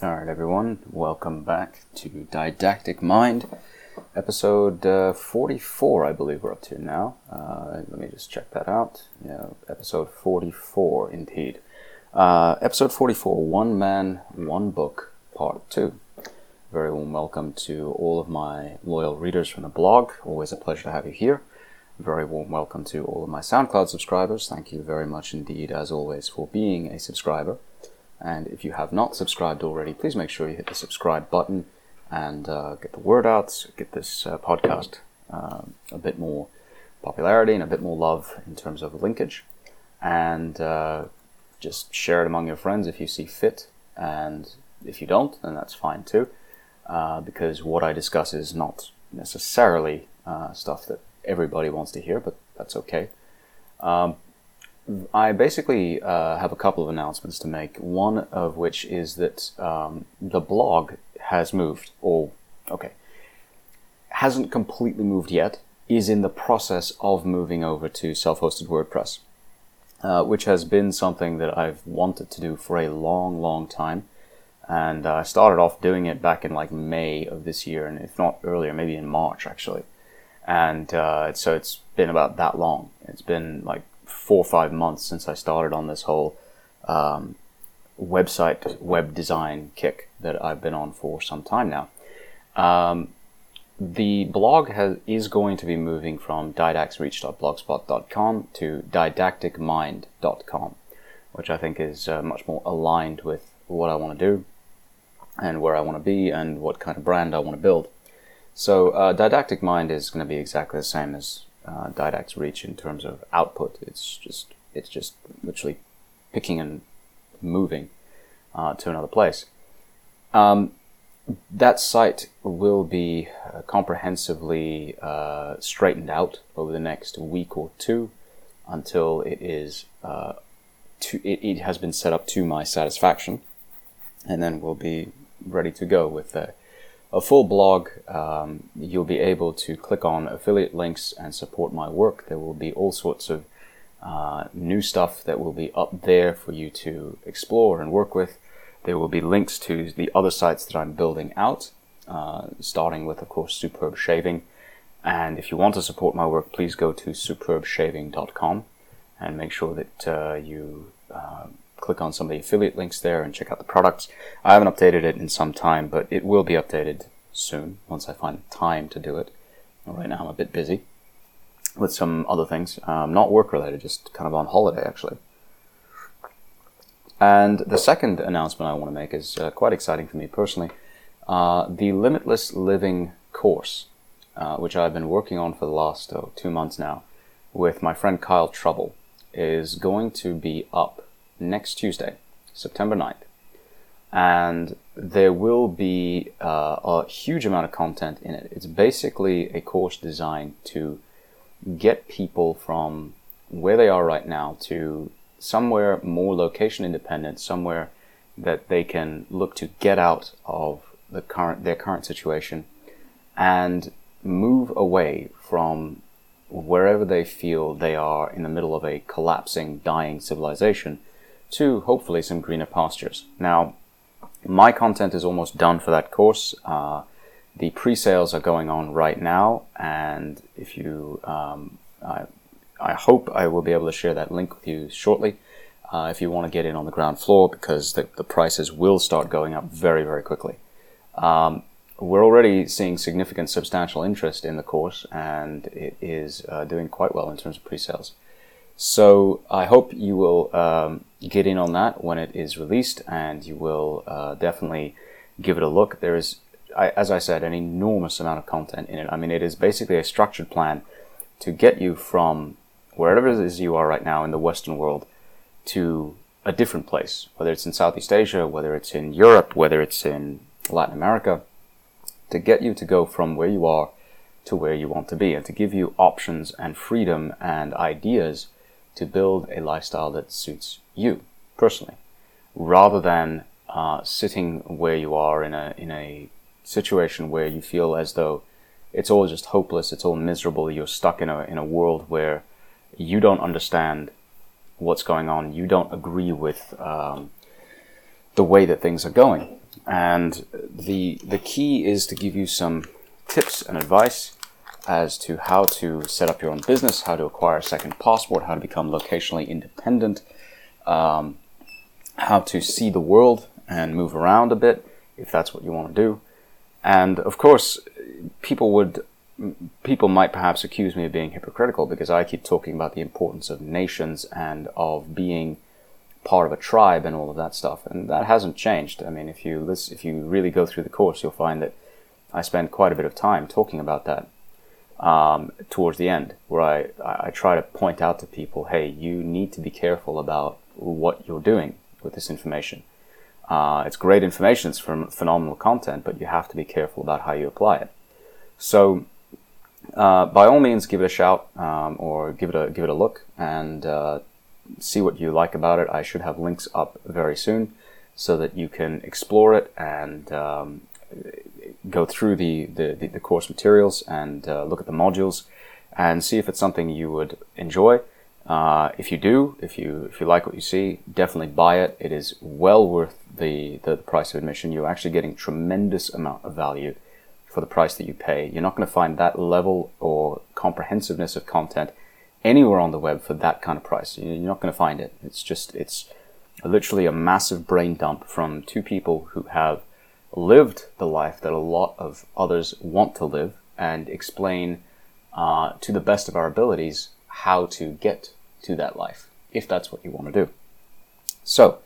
All right, everyone, welcome back to Didactic Mind, episode uh, 44, I believe we're up to now. Uh, let me just check that out. Yeah, episode 44, indeed. Uh, episode 44, One Man, One Book, Part 2. Very warm welcome to all of my loyal readers from the blog. Always a pleasure to have you here. Very warm welcome to all of my SoundCloud subscribers. Thank you very much indeed, as always, for being a subscriber. And if you have not subscribed already, please make sure you hit the subscribe button and uh, get the word out, get this uh, podcast uh, a bit more popularity and a bit more love in terms of linkage. And uh, just share it among your friends if you see fit. And if you don't, then that's fine too, uh, because what I discuss is not necessarily uh, stuff that everybody wants to hear, but that's okay. Um, I basically uh, have a couple of announcements to make. One of which is that um, the blog has moved, or okay, hasn't completely moved yet. Is in the process of moving over to self-hosted WordPress, uh, which has been something that I've wanted to do for a long, long time. And I started off doing it back in like May of this year, and if not earlier, maybe in March actually. And uh, so it's been about that long. It's been like four or five months since I started on this whole um, website web design kick that I've been on for some time now. Um, the blog has, is going to be moving from didactsreach.blogspot.com to didacticmind.com, which I think is uh, much more aligned with what I want to do and where I want to be and what kind of brand I want to build. So, uh, Didactic Mind is going to be exactly the same as uh, Didact's Reach in terms of output. It's just it's just literally picking and moving uh, to another place. Um, that site will be uh, comprehensively uh, straightened out over the next week or two until it is uh, to, it, it, has been set up to my satisfaction, and then we'll be ready to go with a, a full blog. Um, you'll be able to click on affiliate links and support my work. There will be all sorts of uh, new stuff that will be up there for you to explore and work with. There will be links to the other sites that I'm building out, uh, starting with, of course, Superb Shaving. And if you want to support my work, please go to superbshaving.com and make sure that uh, you uh, click on some of the affiliate links there and check out the products. I haven't updated it in some time, but it will be updated soon once I find time to do it. Right now I'm a bit busy with some other things, um, not work related, just kind of on holiday actually. And the second announcement I want to make is uh, quite exciting for me personally. Uh, the Limitless Living course, uh, which I've been working on for the last oh, two months now with my friend Kyle Trouble, is going to be up next Tuesday, September 9th. And there will be uh, a huge amount of content in it. It's basically a course designed to get people from where they are right now to somewhere more location independent, somewhere that they can look to get out of the current their current situation and move away from wherever they feel they are in the middle of a collapsing, dying civilization to hopefully some greener pastures. Now, my content is almost done for that course. Uh, the pre-sales are going on right now, and if you, um, I, I hope I will be able to share that link with you shortly. Uh, if you want to get in on the ground floor, because the, the prices will start going up very, very quickly. Um, we're already seeing significant, substantial interest in the course, and it is uh, doing quite well in terms of pre-sales. So I hope you will um, get in on that when it is released, and you will uh, definitely give it a look. There is I, as I said, an enormous amount of content in it. I mean, it is basically a structured plan to get you from wherever it is you are right now in the Western world to a different place, whether it's in Southeast Asia, whether it's in Europe, whether it's in Latin America, to get you to go from where you are to where you want to be and to give you options and freedom and ideas to build a lifestyle that suits you personally, rather than uh, sitting where you are in a in a situation where you feel as though it's all just hopeless, it's all miserable, you're stuck in a, in a world where you don't understand what's going on, you don't agree with um, the way that things are going. and the the key is to give you some tips and advice as to how to set up your own business, how to acquire a second passport, how to become locationally independent, um, how to see the world and move around a bit if that's what you want to do. And of course, people would people might perhaps accuse me of being hypocritical because I keep talking about the importance of nations and of being part of a tribe and all of that stuff, and that hasn't changed. I mean, if you if you really go through the course, you'll find that I spend quite a bit of time talking about that um, towards the end, where I, I try to point out to people, hey, you need to be careful about what you're doing with this information. Uh, it's great information, it's from phenomenal content, but you have to be careful about how you apply it. So, uh, by all means, give it a shout um, or give it a give it a look and uh, see what you like about it. I should have links up very soon so that you can explore it and um, go through the, the, the, course materials and uh, look at the modules and see if it's something you would enjoy. Uh, if you do, if you if you like what you see, definitely buy it. It is well worth the, the price of admission. You're actually getting tremendous amount of value for the price that you pay. You're not going to find that level or comprehensiveness of content anywhere on the web for that kind of price. You're not going to find it. It's just it's literally a massive brain dump from two people who have lived the life that a lot of others want to live and explain uh, to the best of our abilities how to get to that life, if that's what you want to do. So,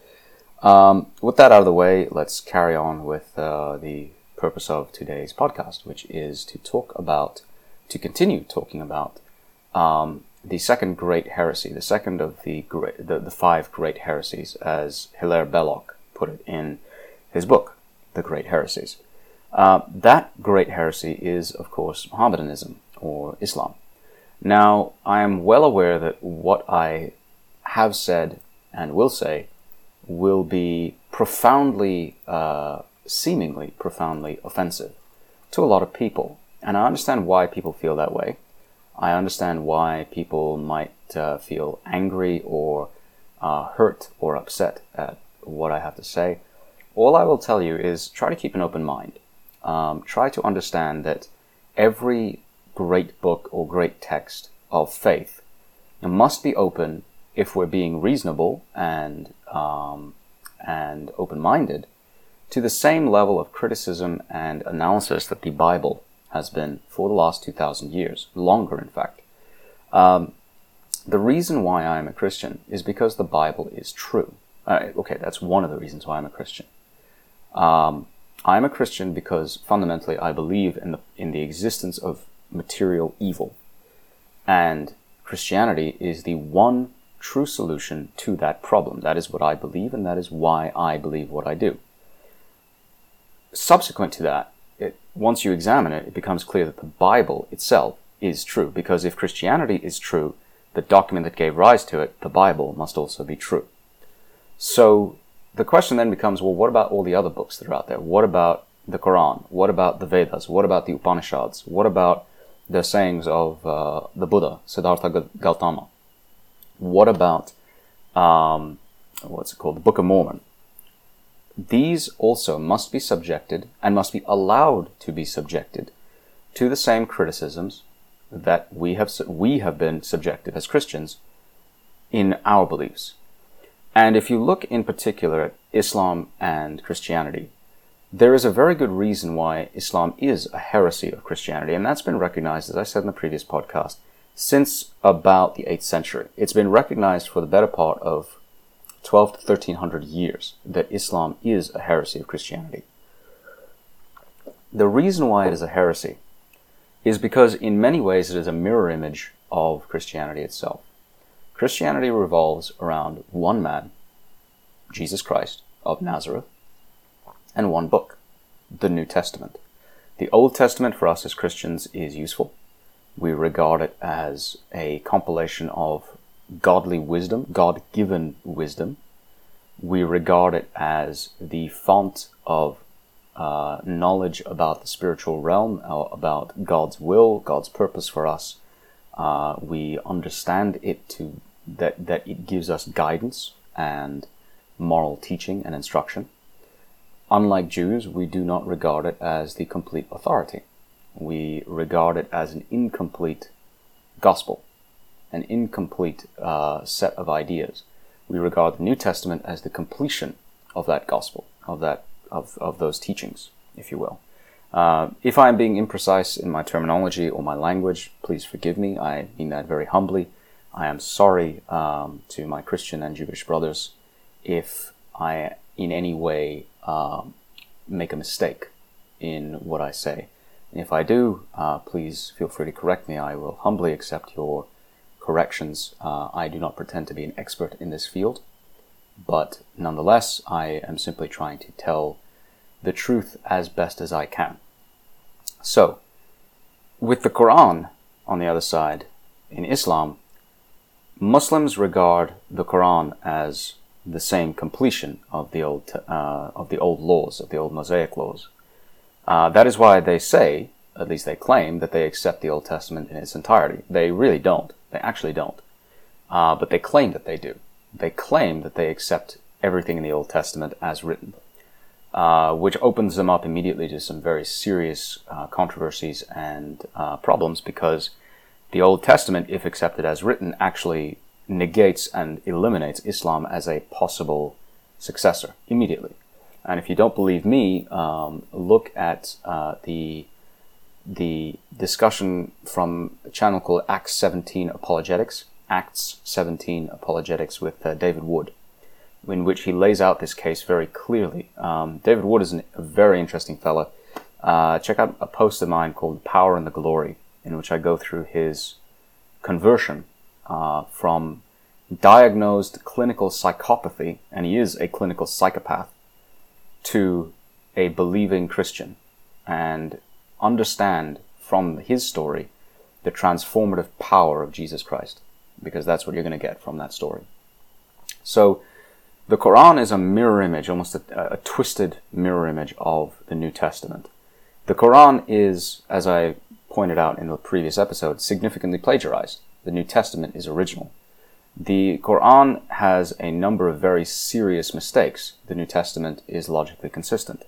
um, with that out of the way, let's carry on with uh, the purpose of today's podcast, which is to talk about, to continue talking about um, the second great heresy, the second of the, great, the, the five great heresies, as Hilaire Belloc put it in his book, The Great Heresies. Uh, that great heresy is, of course, Mohammedanism or Islam. Now, I am well aware that what I have said and will say will be profoundly, uh, seemingly profoundly offensive to a lot of people. And I understand why people feel that way. I understand why people might uh, feel angry or uh, hurt or upset at what I have to say. All I will tell you is try to keep an open mind. Um, try to understand that every great book or great text of faith must be open if we're being reasonable and um, and open-minded to the same level of criticism and analysis that the Bible has been for the last 2,000 years, longer in fact. Um, the reason why I'm a Christian is because the Bible is true. Uh, okay, that's one of the reasons why I'm a Christian. Um, I'm a Christian because fundamentally I believe in the in the existence of material evil. And Christianity is the one true solution to that problem. That is what I believe, and that is why I believe what I do. Subsequent to that, it, once you examine it, it becomes clear that the Bible itself is true, because if Christianity is true, the document that gave rise to it, the Bible, must also be true. So the question then becomes well, what about all the other books that are out there? What about the Quran? What about the Vedas? What about the Upanishads? What about the sayings of uh, the Buddha, Siddhartha Gautama. What about um, what's it called, the Book of Mormon? These also must be subjected and must be allowed to be subjected to the same criticisms that we have we have been subjected as Christians in our beliefs. And if you look in particular at Islam and Christianity, there is a very good reason why Islam is a heresy of Christianity, and that's been recognized, as I said in the previous podcast, since about the 8th century. It's been recognized for the better part of 12 to 1300 years that Islam is a heresy of Christianity. The reason why it is a heresy is because in many ways it is a mirror image of Christianity itself. Christianity revolves around one man, Jesus Christ of Nazareth, and one book, the New Testament. The Old Testament for us as Christians is useful. We regard it as a compilation of godly wisdom, God given wisdom. We regard it as the font of uh, knowledge about the spiritual realm, uh, about God's will, God's purpose for us. Uh, we understand it to that that it gives us guidance and moral teaching and instruction. unlike Jews, we do not regard it as the complete authority. We regard it as an incomplete gospel, an incomplete uh, set of ideas. We regard the New Testament as the completion of that gospel, of that of, of those teachings, if you will. Uh, if I am being imprecise in my terminology or my language, please forgive me. I mean that very humbly. I am sorry um, to my Christian and Jewish brothers if I in any way um, make a mistake in what I say. If I do, uh, please feel free to correct me. I will humbly accept your corrections. Uh, I do not pretend to be an expert in this field, but nonetheless, I am simply trying to tell the truth as best as I can. So, with the Quran on the other side, in Islam, Muslims regard the Quran as the same completion of the old uh, of the old laws of the old Mosaic laws. Uh, that is why they say, at least they claim, that they accept the Old Testament in its entirety. They really don't. They actually don't. Uh, but they claim that they do. They claim that they accept everything in the Old Testament as written, uh, which opens them up immediately to some very serious uh, controversies and uh, problems because the Old Testament, if accepted as written, actually negates and eliminates Islam as a possible successor immediately. And if you don't believe me, um, look at uh, the the discussion from a channel called Acts 17 Apologetics, Acts 17 Apologetics with uh, David Wood, in which he lays out this case very clearly. Um, David Wood is an, a very interesting fellow. Uh, check out a post of mine called Power and the Glory, in which I go through his conversion uh, from diagnosed clinical psychopathy, and he is a clinical psychopath, to a believing Christian and understand from his story the transformative power of Jesus Christ, because that's what you're going to get from that story. So, the Quran is a mirror image, almost a, a, twisted mirror image of the New Testament. The Quran is, as I pointed out in the previous episode, significantly plagiarized. The New Testament is original. The Quran has a number of very serious mistakes. The New Testament is logically consistent.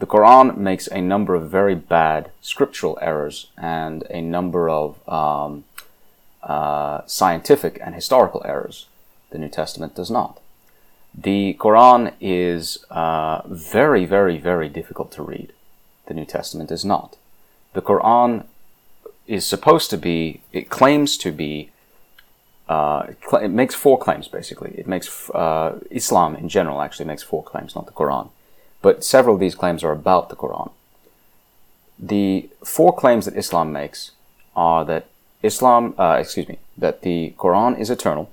The Quran makes a number of very bad scriptural errors and a number of um, uh, scientific and historical errors. The New Testament does not. The Quran is uh, very, very, very difficult to read. The New Testament is not. The Quran is supposed to be, it claims to be uh, it makes four claims basically. It makes uh, Islam in general actually makes four claims, not the Quran, but several of these claims are about the Quran. The four claims that Islam makes are that Islam, uh, excuse me, that the Quran is eternal,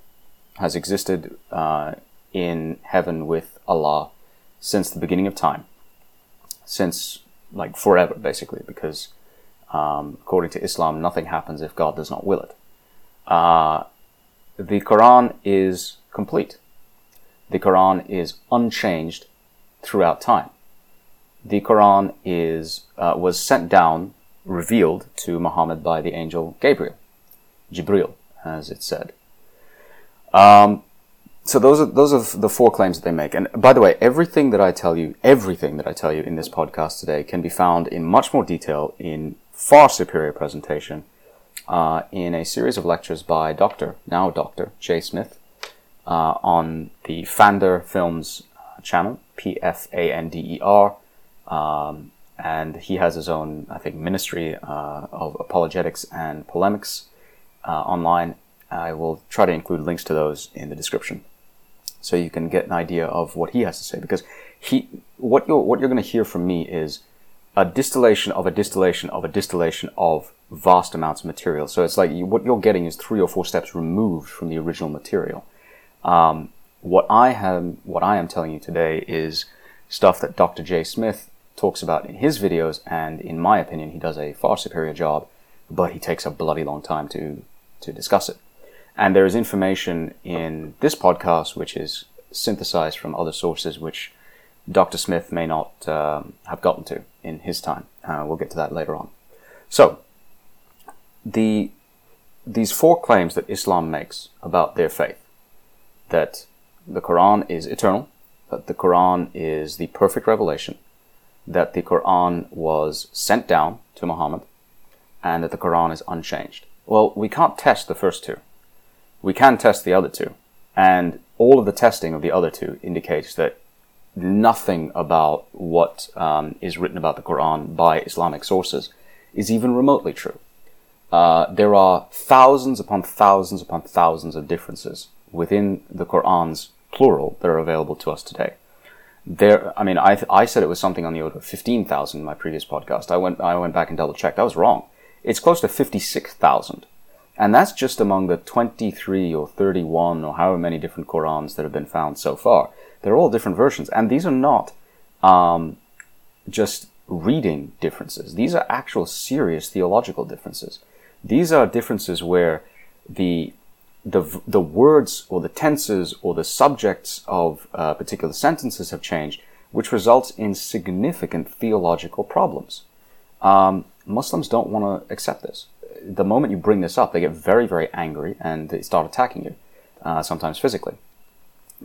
has existed uh, in heaven with Allah since the beginning of time, since like forever basically, because um, according to Islam, nothing happens if God does not will it. Uh, the Quran is complete. The Quran is unchanged throughout time. The Quran is uh, was sent down, revealed to Muhammad by the angel Gabriel, Jibril, as it said. Um, so those are those are the four claims that they make. And by the way, everything that I tell you, everything that I tell you in this podcast today, can be found in much more detail in far superior presentation uh, in a series of lectures by Dr. now Dr. Jay Smith uh, on the Pfander Films uh, channel, P F A N D E R. Um, and he has his own, I think, ministry uh, of apologetics and polemics uh, online. I will try to include links to those in the description so you can get an idea of what he has to say because he what you're what you're going to hear from me is a distillation of a distillation of a distillation of vast amounts of material. So it's like you, what you're getting is three or four steps removed from the original material. Um, what I have, what I am telling you today is stuff that Dr. Jay Smith talks about in his videos, and in my opinion, he does a far superior job, but he takes a bloody long time to to discuss it. And there is information in this podcast which is synthesized from other sources, which Dr. Smith may not um, have gotten to in his time. Uh, we'll get to that later on. So, the these four claims that Islam makes about their faith that the Quran is eternal, that the Quran is the perfect revelation, that the Quran was sent down to Muhammad, and that the Quran is unchanged. Well, we can't test the first two. We can test the other two. And all of the testing of the other two indicates that nothing about what um, is written about the Quran by Islamic sources is even remotely true. Uh, there are thousands upon thousands upon thousands of differences within the Quran's plural that are available to us today. There, I mean, I, I said it was something on the order of 15,000 in my previous podcast. I went, I went back and double checked. I was wrong. It's close to 56,000. And that's just among the 23 or 31 or however many different Qurans that have been found so far. They're all different versions. And these are not um, just reading differences. These are actual serious theological differences. These are differences where the the, the words or the tenses or the subjects of uh, particular sentences have changed, which results in significant theological problems. Um, Muslims don't want to accept this. The moment you bring this up, they get very, very angry and they start attacking you, uh, sometimes physically,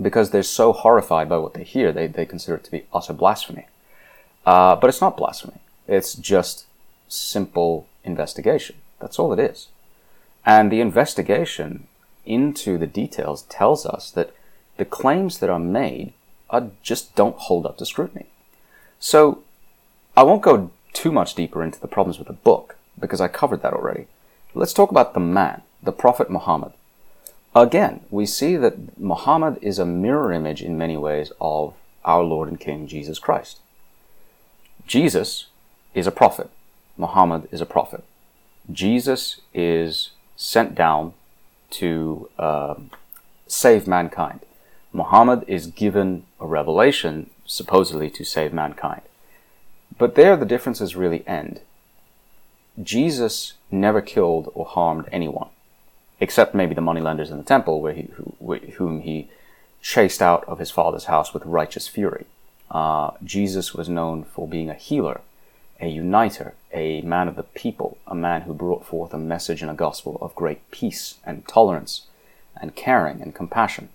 because they're so horrified by what they hear, they, they consider it to be utter blasphemy. Uh, but it's not blasphemy. It's just simple investigation. That's all it is. And the investigation into the details tells us that the claims that are made are just don't hold up to scrutiny. So I won't go too much deeper into the problems with the book because I covered that already. Let's talk about the man, the Prophet Muhammad. Again, we see that Muhammad is a mirror image in many ways of our Lord and King Jesus Christ. Jesus is a prophet. Muhammad is a prophet. Jesus is sent down to uh, save mankind. Muhammad is given a revelation supposedly to save mankind. But there the differences really end. Jesus never killed or harmed anyone, except maybe the moneylenders in the temple, where he, who, whom he chased out of his father's house with righteous fury. Uh, Jesus was known for being a healer, a uniter, a man of the people, a man who brought forth a message and a gospel of great peace and tolerance and caring and compassion.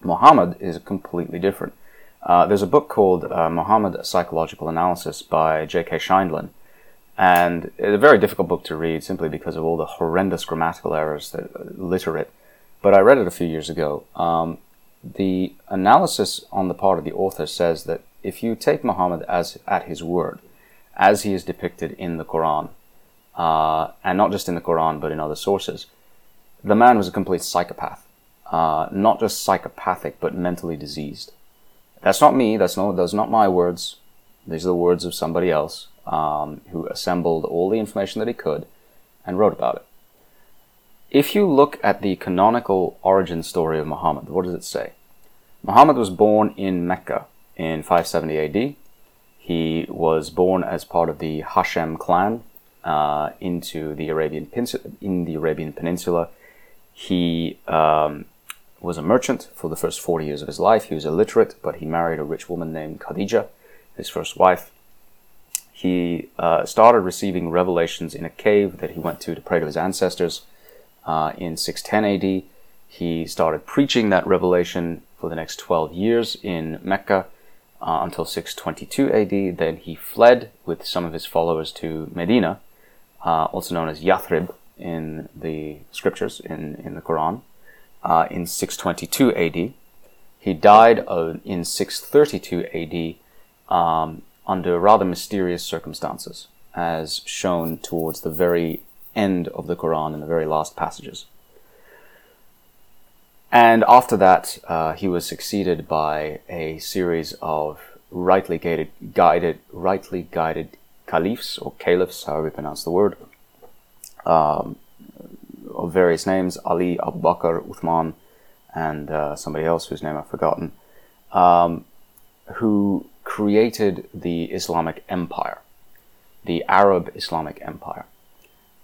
Muhammad is completely different. Uh, there's a book called uh, Muhammad Psychological Analysis by J.K. Scheindlin, and it's a very difficult book to read simply because of all the horrendous grammatical errors that litter it. But I read it a few years ago. Um, the analysis on the part of the author says that if you take Muhammad as at his word, as he is depicted in the Quran, uh, and not just in the Quran but in other sources, the man was a complete psychopath. Uh, not just psychopathic, but mentally diseased. That's not me. That's no. Those are not my words. These are the words of somebody else um, who assembled all the information that he could and wrote about it. If you look at the canonical origin story of Muhammad, what does it say? Muhammad was born in Mecca in 570 AD. He was born as part of the Hashem clan uh, into the Arabian in the Arabian Peninsula. He um, was a merchant for the first 40 years of his life. He was illiterate, but he married a rich woman named Khadija, his first wife. He uh, started receiving revelations in a cave that he went to to pray to his ancestors uh, in 610 AD. He started preaching that revelation for the next 12 years in Mecca uh, until 622 AD. Then he fled with some of his followers to Medina, uh, also known as Yathrib in the scriptures, in, in the Quran uh, in 622 AD. He died in 632 AD um, under rather mysterious circumstances, as shown towards the very end of the Quran in the very last passages. And after that, uh, he was succeeded by a series of rightly guided, guided, rightly guided caliphs or caliphs, however you pronounce the word, um, of various names Ali, Abu Bakr, Uthman, and uh, somebody else whose name I've forgotten, um, who created the Islamic Empire, the Arab Islamic Empire.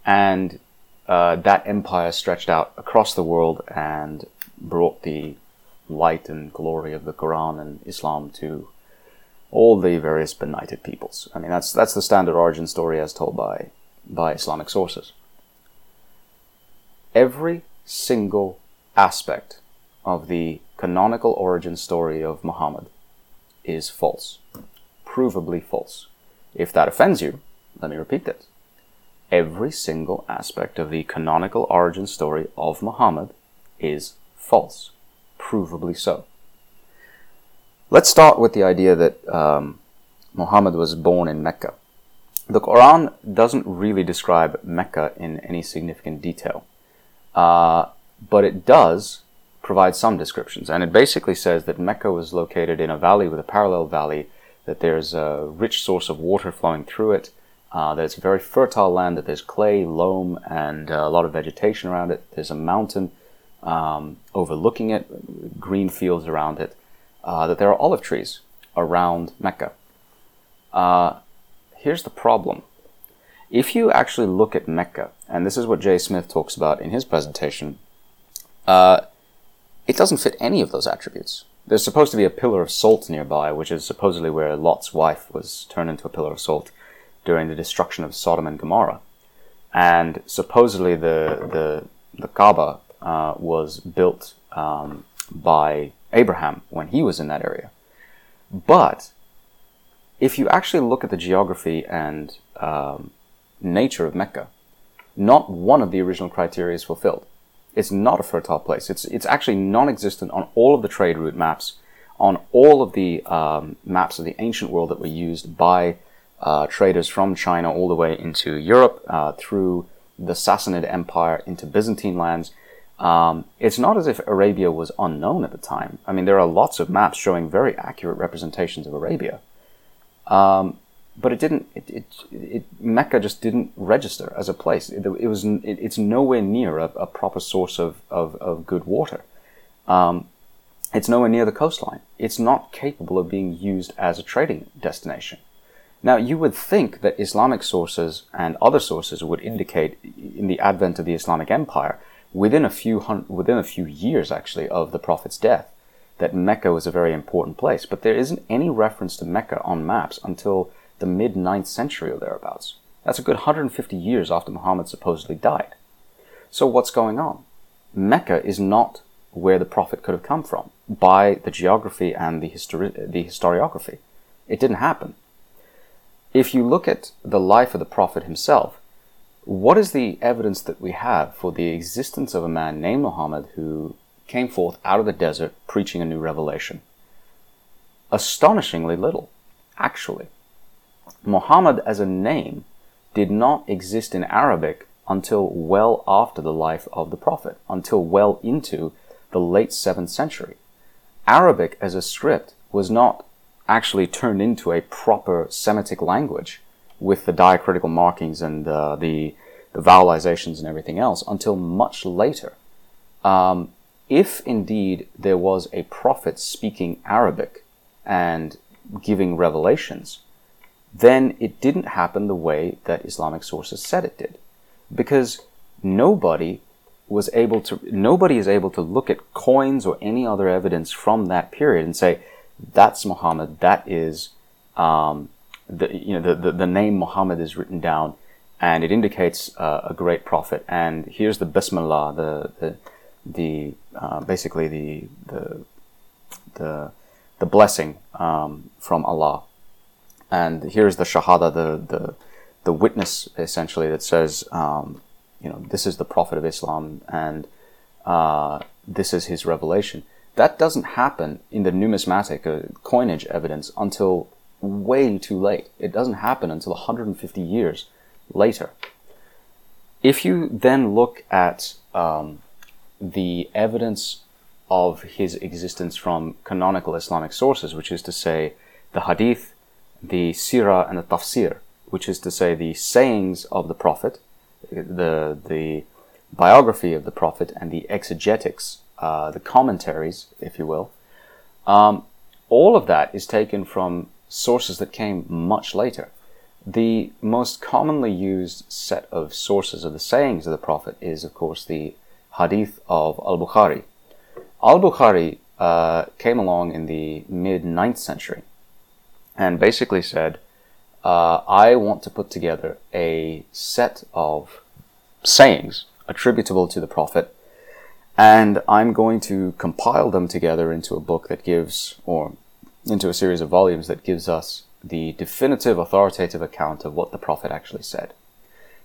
And uh, that empire stretched out across the world and brought the light and glory of the Quran and Islam to all the various benighted peoples. I mean, that's that's the standard origin story as told by by Islamic sources every single aspect of the canonical origin story of Muhammad is false. Provably false. If that offends you, let me repeat this. Every single aspect of the canonical origin story of Muhammad is false. Provably so. Let's start with the idea that um, Muhammad was born in Mecca. The Quran doesn't really describe Mecca in any significant detail, uh, but it does provide some descriptions. And it basically says that Mecca was located in a valley with a parallel valley, that there's a rich source of water flowing through it, uh, that it's very fertile land, that there's clay, loam, and uh, a lot of vegetation around it. There's a mountain um, overlooking it, green fields around it, uh, that there are olive trees around Mecca. Uh, here's the problem. If you actually look at Mecca, and this is what Jay Smith talks about in his presentation, uh, it doesn't fit any of those attributes. There's supposed to be a pillar of salt nearby, which is supposedly where Lot's wife was turned into a pillar of salt during the destruction of Sodom and Gomorrah. And supposedly the, the, the Kaaba uh, was built um, by Abraham when he was in that area. But if you actually look at the geography and um, nature of Mecca, not one of the original criteria is fulfilled. It's not a fertile place. It's, it's actually non-existent on all of the trade route maps, on all of the um, maps of the ancient world that were used by uh, traders from China all the way into Europe, uh, through the Sassanid Empire into Byzantine lands. Um, it's not as if Arabia was unknown at the time. I mean, there are lots of maps showing very accurate representations of Arabia. Um, but it didn't. It, it, it, Mecca just didn't register as a place. It, it was. It, it's nowhere near a, a proper source of, of, of good water. Um, it's nowhere near the coastline. It's not capable of being used as a trading destination. Now, you would think that Islamic sources and other sources would indicate in the advent of the Islamic Empire, within a few hun- within a few years actually of the Prophet's death, that Mecca was a very important place. But there isn't any reference to Mecca on maps until the mid 9th century or thereabouts. That's a good 150 years after Muhammad supposedly died. So what's going on? Mecca is not where the Prophet could have come from by the geography and the, histori- the historiography. It didn't happen. If you look at the life of the Prophet himself, what is the evidence that we have for the existence of a man named Muhammad who came forth out of the desert preaching a new revelation? Astonishingly little, actually. Muhammad as a name did not exist in Arabic until well after the life of the Prophet, until well into the late 7th century. Arabic as a script was not actually turned into a proper Semitic language with the diacritical markings and uh, the, the vowelizations and everything else until much later. Um, if indeed there was a prophet speaking Arabic and giving revelations, then it didn't happen the way that Islamic sources said it did. Because nobody was able to, nobody is able to look at coins or any other evidence from that period and say, that's Muhammad, that is, um, the, you know, the, the, the, name Muhammad is written down and it indicates uh, a great prophet. And here's the Bismillah, the, the, the uh, basically the, the, the, the blessing um, from Allah and here's the shahada, the the the witness essentially that says, um, you know, this is the Prophet of Islam and uh, this is his revelation. That doesn't happen in the numismatic uh, coinage evidence until way too late. It doesn't happen until 150 years later. If you then look at um, the evidence of his existence from canonical Islamic sources, which is to say the Hadith, the sirah and the tafsir, which is to say the sayings of the Prophet, the, the biography of the Prophet, and the exegetics, uh, the commentaries, if you will, um, all of that is taken from sources that came much later. The most commonly used set of sources of the sayings of the Prophet is, of course, the Hadith of Al Bukhari. Al Bukhari uh, came along in the mid 9th century and basically said, uh, I want to put together a set of sayings attributable to the Prophet, and I'm going to compile them together into a book that gives, or into a series of volumes that gives us the definitive authoritative account of what the Prophet actually said.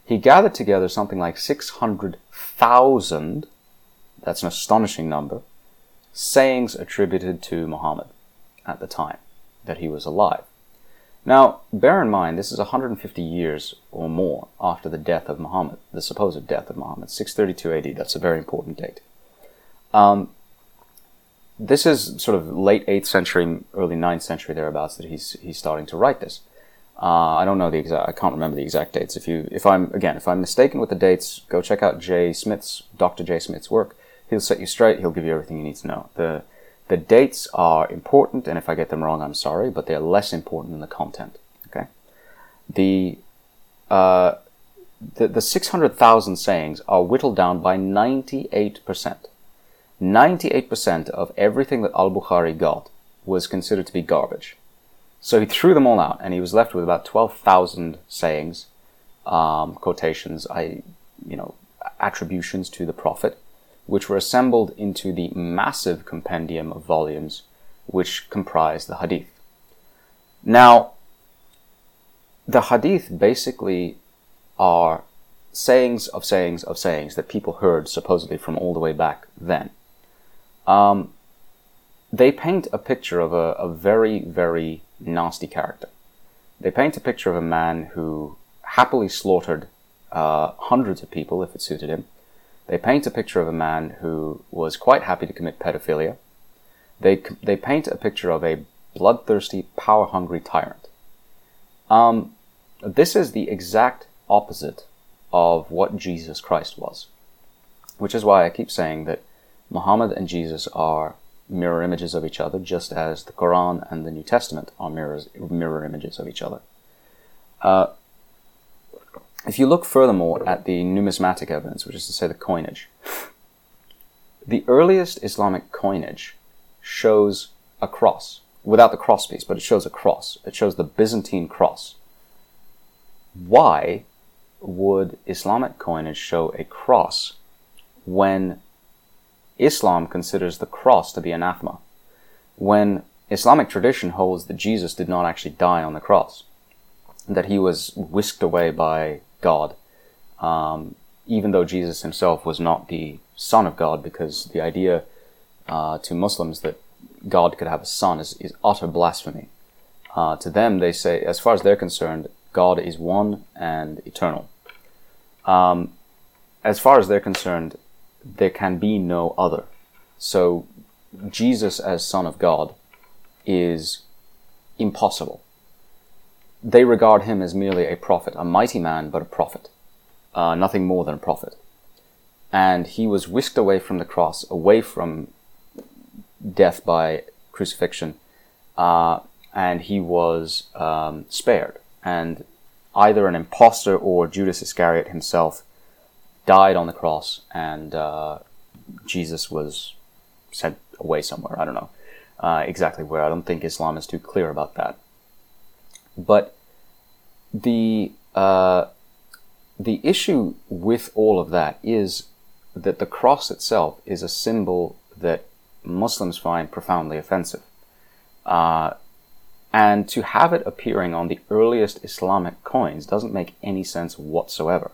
He gathered together something like 600,000, that's an astonishing number, sayings attributed to Muhammad at the time that he was alive. Now, bear in mind, this is 150 years or more after the death of Muhammad, the supposed death of Muhammad, 632 AD. That's a very important date. Um, this is sort of late 8th century, early 9th century thereabouts that he's, he's starting to write this. Uh, I don't know the exact, I can't remember the exact dates. If you, if I'm, again, if I'm mistaken with the dates, go check out Jay Smith's, Dr. Jay Smith's work. He'll set you straight. He'll give you everything you need to know. The, the dates are important, and if I get them wrong, I'm sorry, but they're less important than the content. Okay? The, uh, the, the 600,000 sayings are whittled down by 98%. 98% of everything that Al Bukhari got was considered to be garbage. So he threw them all out, and he was left with about 12,000 sayings, um, quotations, I, you know, attributions to the Prophet, which were assembled into the massive compendium of volumes which comprise the Hadith. Now, the Hadith basically are sayings of sayings of sayings that people heard supposedly from all the way back then. Um, they paint a picture of a, a very, very nasty character. They paint a picture of a man who happily slaughtered uh, hundreds of people if it suited him. They paint a picture of a man who was quite happy to commit pedophilia. They, they paint a picture of a bloodthirsty, power hungry tyrant. Um, this is the exact opposite of what Jesus Christ was. Which is why I keep saying that Muhammad and Jesus are mirror images of each other, just as the Quran and the New Testament are mirrors, mirror images of each other. Uh, if you look furthermore at the numismatic evidence, which is to say the coinage, the earliest Islamic coinage shows a cross, without the cross piece, but it shows a cross. It shows the Byzantine cross. Why would Islamic coinage show a cross when Islam considers the cross to be anathema, when Islamic tradition holds that Jesus did not actually die on the cross, that he was whisked away by God, um, even though Jesus himself was not the Son of God, because the idea uh, to Muslims that God could have a son is, is utter blasphemy. Uh, to them, they say, as far as they're concerned, God is one and eternal. Um, as far as they're concerned, there can be no other. So Jesus as Son of God is impossible. They regard him as merely a prophet, a mighty man, but a prophet, uh, nothing more than a prophet. And he was whisked away from the cross, away from death by crucifixion, uh, and he was um, spared. And either an impostor or Judas Iscariot himself died on the cross, and uh, Jesus was sent away somewhere. I don't know uh, exactly where. I don't think Islam is too clear about that. But the uh, the issue with all of that is that the cross itself is a symbol that Muslims find profoundly offensive. Uh, and to have it appearing on the earliest Islamic coins doesn't make any sense whatsoever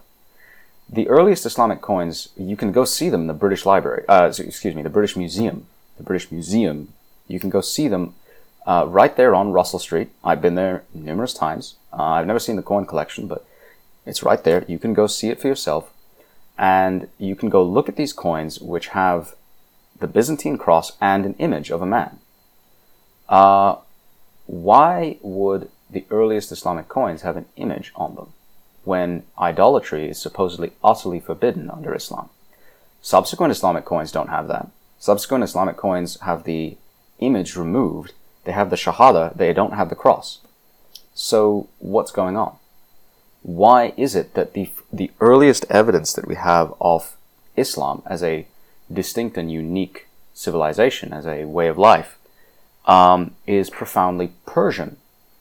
the earliest Islamic coins, you can go see them in the British Library, uh, excuse me, the British Museum. The British Museum, you can go see them uh, right there on Russell Street. I've been there numerous times. Uh, I've never seen the coin collection, but it's right there. You can go see it for yourself. And you can go look at these coins, which have the Byzantine cross and an image of a man. Uh, why would the earliest Islamic coins have an image on them? when idolatry is supposedly utterly forbidden under Islam. Subsequent Islamic coins don't have that. Subsequent Islamic coins have the image removed. They have the Shahada, they don't have the cross. So what's going on? Why is it that the, the earliest evidence that we have of Islam as a distinct and unique civilization, as a way of life, um, is profoundly Persian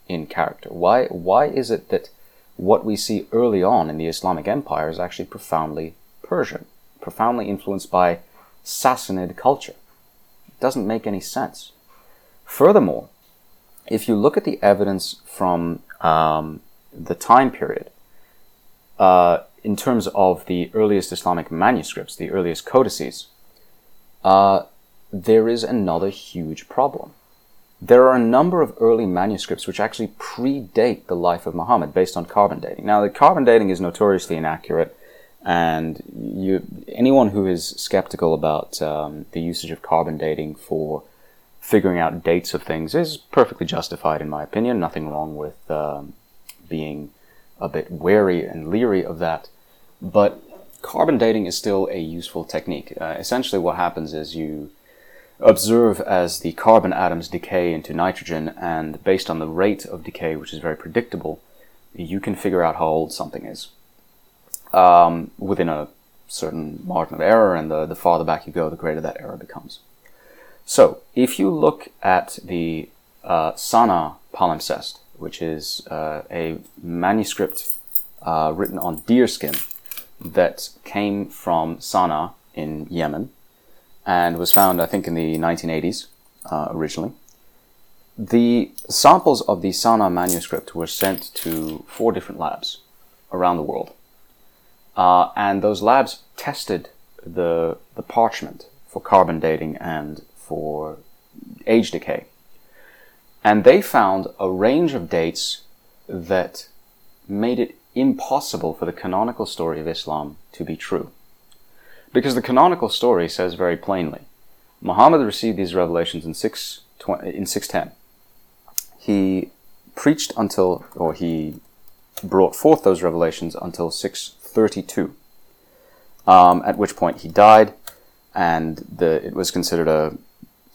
in character? Why, why is it that what we see early on in the Islamic Empire is actually profoundly Persian, profoundly influenced by Sassanid culture. It doesn't make any sense. Furthermore, if you look at the evidence from um, the time period, uh, in terms of the earliest Islamic manuscripts, the earliest codices, uh, there is another huge problem. There are a number of early manuscripts which actually predate the life of Muhammad based on carbon dating. Now, the carbon dating is notoriously inaccurate, and you, anyone who is skeptical about um, the usage of carbon dating for figuring out dates of things is perfectly justified, in my opinion. Nothing wrong with um, being a bit wary and leery of that. But carbon dating is still a useful technique. Uh, essentially, what happens is you observe as the carbon atoms decay into nitrogen, and based on the rate of decay, which is very predictable, you can figure out how old something is um, within a certain margin of error, and the, the farther back you go, the greater that error becomes. So, if you look at the uh, Sana palimpsest, which is uh, a manuscript uh, written on deerskin that came from Sana in Yemen, and was found, I think, in the 1980s uh, originally. The samples of the Sana manuscript were sent to four different labs around the world. Uh, and those labs tested the, the parchment for carbon dating and for age decay. And they found a range of dates that made it impossible for the canonical story of Islam to be true. Because the canonical story says very plainly Muhammad received these revelations in, 6, in 610. He preached until, or he brought forth those revelations until 632, um, at which point he died, and the, it was considered a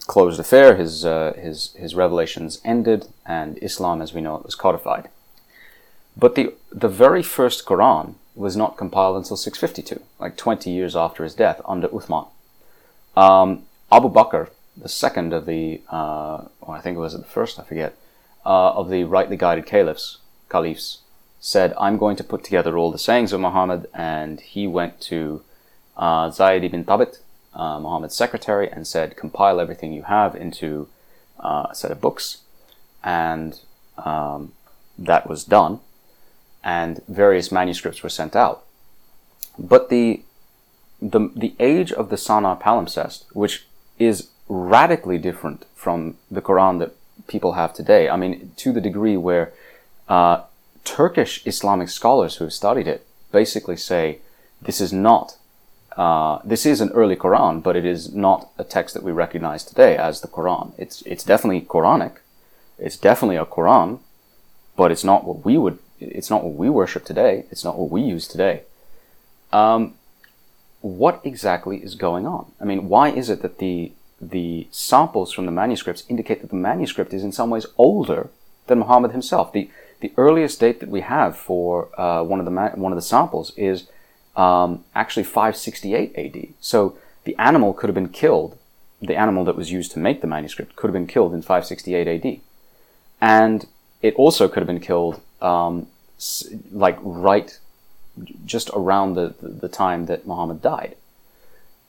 closed affair. His, uh, his, his revelations ended, and Islam as we know it was codified. But the, the very first Quran was not compiled until 652, like 20 years after his death under Uthman. Um, Abu Bakr, the second of the, uh, or I think it was the first, I forget, uh, of the rightly guided caliphs, caliphs, said, I'm going to put together all the sayings of Muhammad, and he went to uh, Zayd ibn Thabit, uh, Muhammad's secretary, and said, compile everything you have into uh, a set of books, and um, that was done and various manuscripts were sent out. But the, the, the age of the Sana palimpsest, which is radically different from the Quran that people have today, I mean, to the degree where uh, Turkish Islamic scholars who have studied it basically say this is not uh, this is an early Quran, but it is not a text that we recognize today as the Quran. It's it's definitely Quranic, it's definitely a Quran, but it's not what we would it's not what we worship today. It's not what we use today. Um, what exactly is going on? I mean, why is it that the the samples from the manuscripts indicate that the manuscript is in some ways older than Muhammad himself? The the earliest date that we have for uh, one of the ma- one of the samples is um, actually 568 AD. So the animal could have been killed. The animal that was used to make the manuscript could have been killed in 568 AD, and it also could have been killed um, like right just around the, the time that Muhammad died.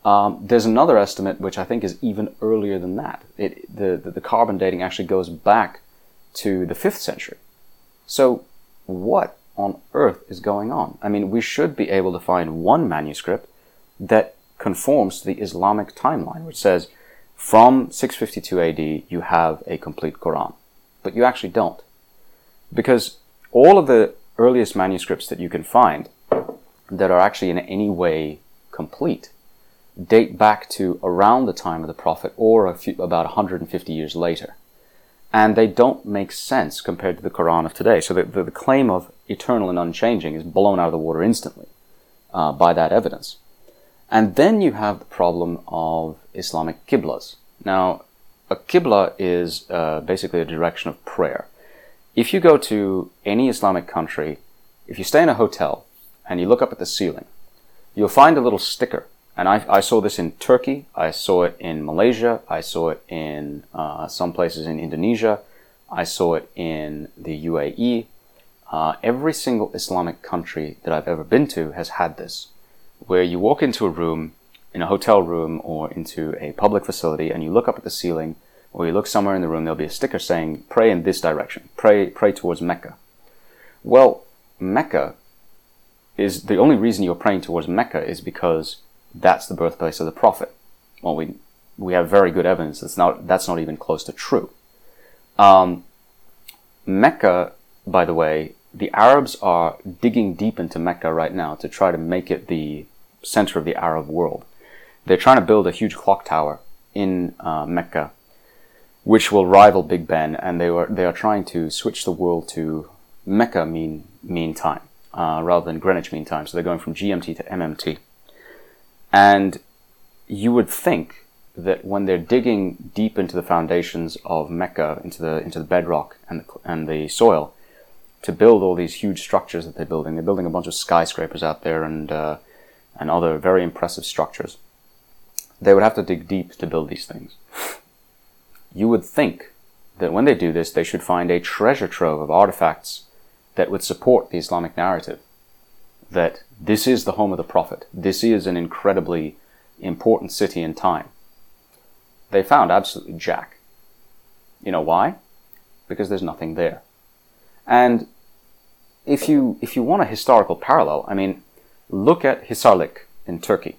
Um, there's another estimate which I think is even earlier than that. It, the, the, the carbon dating actually goes back to the 5th century. So, what on earth is going on? I mean, we should be able to find one manuscript that conforms to the Islamic timeline, which says from 652 AD you have a complete Quran. But you actually don't. Because all of the earliest manuscripts that you can find that are actually in any way complete date back to around the time of the Prophet or a few, about 150 years later. And they don't make sense compared to the Quran of today. So the, the, the claim of eternal and unchanging is blown out of the water instantly uh, by that evidence. And then you have the problem of Islamic qiblas. Now, a qibla is uh, basically a direction of prayer if you go to any Islamic country, if you stay in a hotel and you look up at the ceiling, you'll find a little sticker. And I, I saw this in Turkey, I saw it in Malaysia, I saw it in uh, some places in Indonesia, I saw it in the UAE. Uh, every single Islamic country that I've ever been to has had this, where you walk into a room, in a hotel room or into a public facility, and you look up at the ceiling or you look somewhere in the room, there'll be a sticker saying, pray in this direction, pray, pray towards Mecca. Well, Mecca is the only reason you're praying towards Mecca is because that's the birthplace of the Prophet. Well, we, we have very good evidence that's not, that's not even close to true. Um, Mecca, by the way, the Arabs are digging deep into Mecca right now to try to make it the center of the Arab world. They're trying to build a huge clock tower in uh, Mecca, which will rival Big Ben, and they are they are trying to switch the world to Mecca mean mean time uh, rather than Greenwich mean time. So they're going from GMT to MMT, and you would think that when they're digging deep into the foundations of Mecca, into the into the bedrock and the, and the soil, to build all these huge structures that they're building, they're building a bunch of skyscrapers out there and uh, and other very impressive structures. They would have to dig deep to build these things. you would think that when they do this, they should find a treasure trove of artifacts that would support the Islamic narrative. That this is the home of the Prophet. This is an incredibly important city in time. They found absolutely jack. You know why? Because there's nothing there. And if you if you want a historical parallel, I mean, look at Hisarlik in Turkey.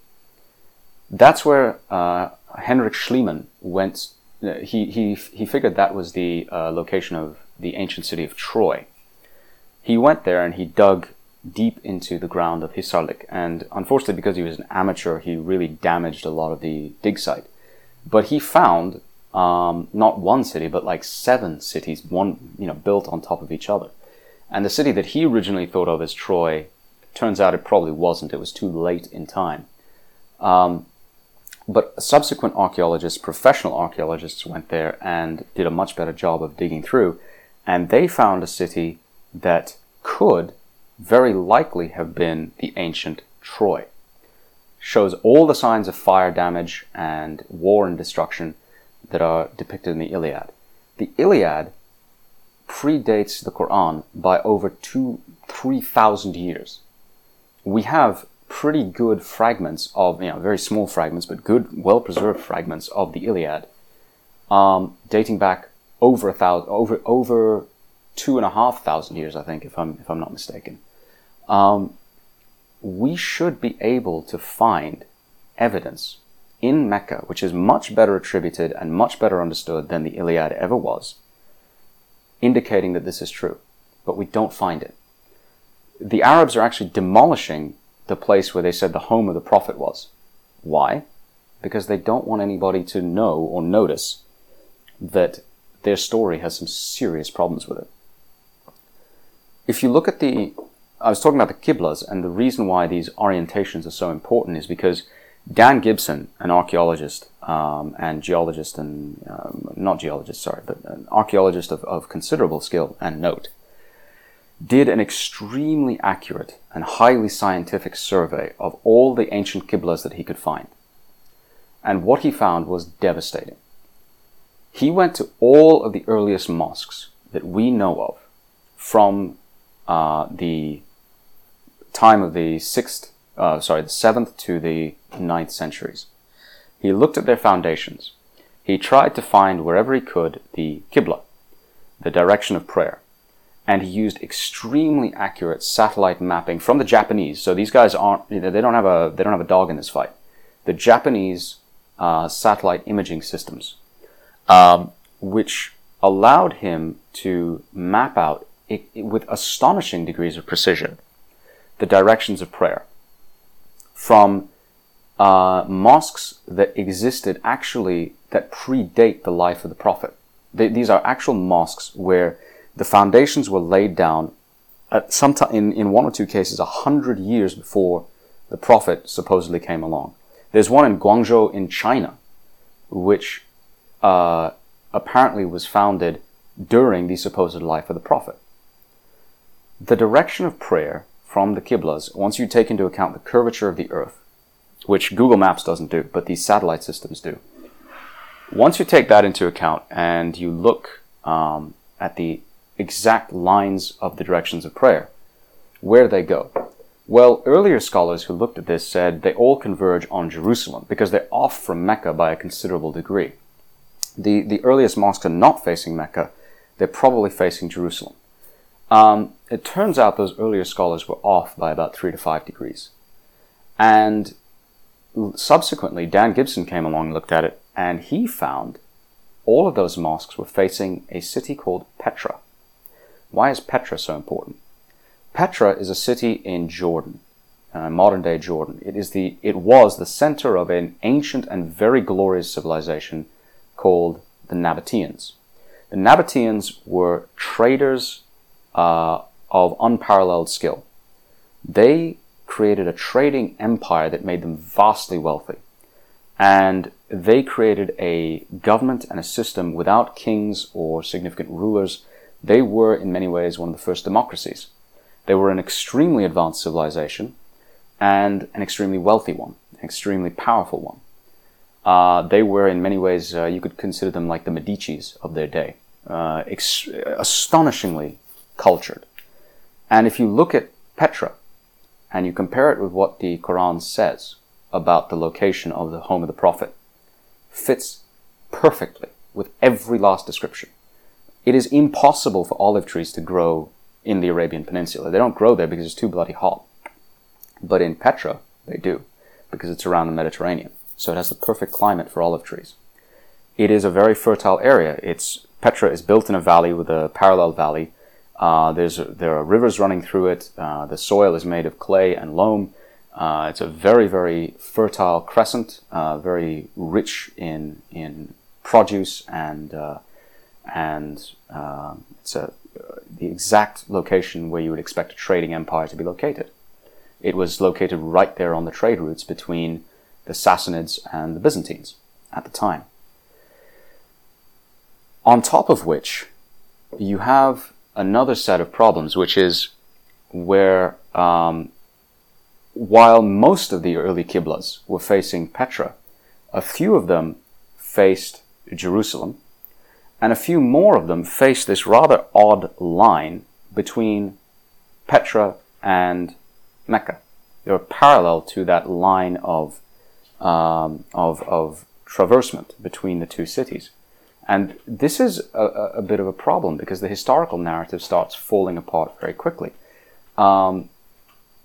That's where uh, Henrik Schliemann went. Uh, he he he figured that was the uh, location of the ancient city of Troy. He went there and he dug deep into the ground of Hisarlik, and unfortunately, because he was an amateur, he really damaged a lot of the dig site. But he found um, not one city, but like seven cities, one you know built on top of each other. And the city that he originally thought of as Troy, turns out it probably wasn't. It was too late in time. Um, but subsequent archaeologists, professional archaeologists, went there and did a much better job of digging through, and they found a city that could very likely have been the ancient Troy shows all the signs of fire damage and war and destruction that are depicted in the Iliad. The Iliad predates the Quran by over two, three thousand years. We have pretty good fragments of, you know, very small fragments, but good, well-preserved fragments of the Iliad, um, dating back over a thousand, over over two and a half thousand years, I think, if I'm if I'm not mistaken. Um, we should be able to find evidence in Mecca, which is much better attributed and much better understood than the Iliad ever was, indicating that this is true. But we don't find it. The Arabs are actually demolishing the place where they said the home of the Prophet was. Why? Because they don't want anybody to know or notice that their story has some serious problems with it. If you look at the I was talking about the Qiblas, and the reason why these orientations are so important is because Dan Gibson, an archaeologist um, and geologist, and um, not geologist, sorry, but an archaeologist of, of considerable skill and note, did an extremely accurate and highly scientific survey of all the ancient Qiblas that he could find. And what he found was devastating. He went to all of the earliest mosques that we know of from uh, the time of the sixth, uh, sorry, the seventh to the ninth centuries. He looked at their foundations. He tried to find wherever he could the Qibla, the direction of prayer. And he used extremely accurate satellite mapping from the Japanese. So these guys aren't, they don't have a, they don't have a dog in this fight. The Japanese uh, satellite imaging systems, um, which allowed him to map out it, it, with astonishing degrees of precision the directions of prayer from uh, mosques that existed actually that predate the life of the Prophet. They, these are actual mosques where the foundations were laid down at some time, in, in one or two cases, a hundred years before the Prophet supposedly came along. There's one in Guangzhou in China, which uh, apparently was founded during the supposed life of the Prophet. The direction of prayer from the Qiblas, once you take into account the curvature of the Earth, which Google Maps doesn't do, but these satellite systems do. Once you take that into account and you look um, at the exact lines of the directions of prayer, where do they go? Well, earlier scholars who looked at this said they all converge on Jerusalem because they're off from Mecca by a considerable degree. the, the earliest mosques are not facing Mecca, they're probably facing Jerusalem. Um, it turns out those earlier scholars were off by about three to five degrees. And subsequently, Dan Gibson came along and looked at it, and he found all of those mosques were facing a city called Petra. Why is Petra so important? Petra is a city in Jordan, uh, modern day Jordan. It is the it was the center of an ancient and very glorious civilization called the Nabateans. The Nabateans were traders uh, of unparalleled skill. They created a trading empire that made them vastly wealthy. And they created a government and a system without kings or significant rulers. They were, in many ways, one of the first democracies. They were an extremely advanced civilization and an extremely wealthy one, an extremely powerful one. Uh, they were, in many ways, uh, you could consider them like the Medicis of their day, uh, ex- astonishingly cultured. And if you look at Petra and you compare it with what the Quran says about the location of the home of the Prophet, fits perfectly with every last description. It is impossible for olive trees to grow in the Arabian Peninsula. They don't grow there because it's too bloody hot. But in Petra, they do, because it's around the Mediterranean. So it has the perfect climate for olive trees. It is a very fertile area. It's Petra is built in a valley with a parallel valley. Uh, there's there are rivers running through it. Uh, the soil is made of clay and loam. Uh, it's a very very fertile crescent, uh, very rich in in produce and uh, and it's a, the exact location where you would expect a trading empire to be located. It was located right there on the trade routes between the Sassanids and the Byzantines at the time. On top of which, you have another set of problems, which is where um, while most of the early Qiblas were facing Petra, a few of them faced Jerusalem, and a few more of them faced this rather odd line between Petra and Mecca. They were parallel to that line of, um, of, of traversement between the two cities. And this is a, a, bit of a problem because the historical narrative starts falling apart very quickly. Um,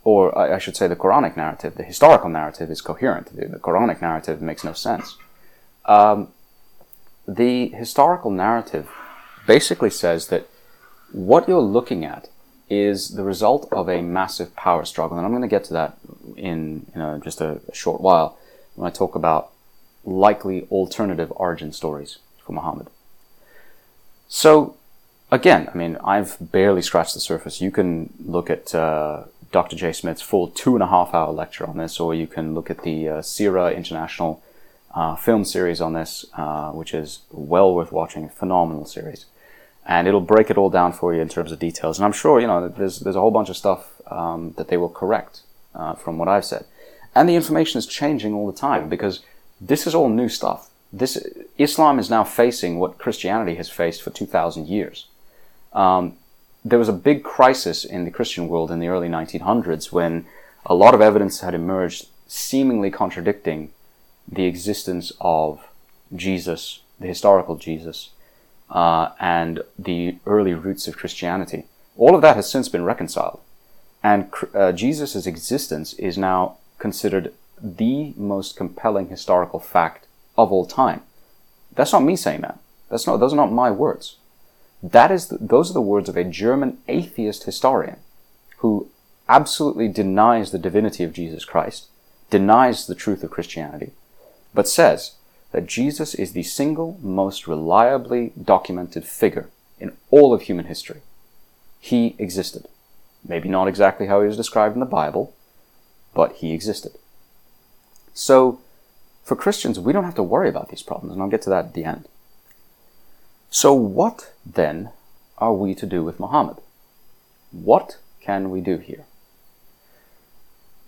or I should say the Quranic narrative. The historical narrative is coherent. The, the Quranic narrative makes no sense. Um, the historical narrative basically says that what you're looking at is the result of a massive power struggle. And I'm going to get to that in, in just a, a short while when I talk about likely alternative origin stories for Muhammad. So, again, I mean, I've barely scratched the surface. You can look at uh, Dr. Jay Smith's full two and a half hour lecture on this, or you can look at the uh, CIRA International uh, film series on this, uh, which is well worth watching, phenomenal series and it'll break it all down for you in terms of details. And I'm sure you know there's there's a whole bunch of stuff um, that they will correct uh, from what I've said, and the information is changing all the time because this is all new stuff. This Islam is now facing what Christianity has faced for two thousand years. Um, there was a big crisis in the Christian world in the early 1900s when a lot of evidence had emerged seemingly contradicting the existence of Jesus, the historical Jesus, uh, and the early roots of Christianity. All of that has since been reconciled. And uh, Jesus' existence is now considered the most compelling historical fact of all time. That's not me saying that. That's not, those are not my words. That is, the, those are the words of a German atheist historian who absolutely denies the divinity of Jesus Christ, denies the truth of Christianity, but says that Jesus is the single most reliably documented figure in all of human history. He existed. Maybe not exactly how he was described in the Bible, but he existed. So, for Christians, we don't have to worry about these problems, and I'll get to that at the end. So, what then are we to do with Muhammad? What can we do here?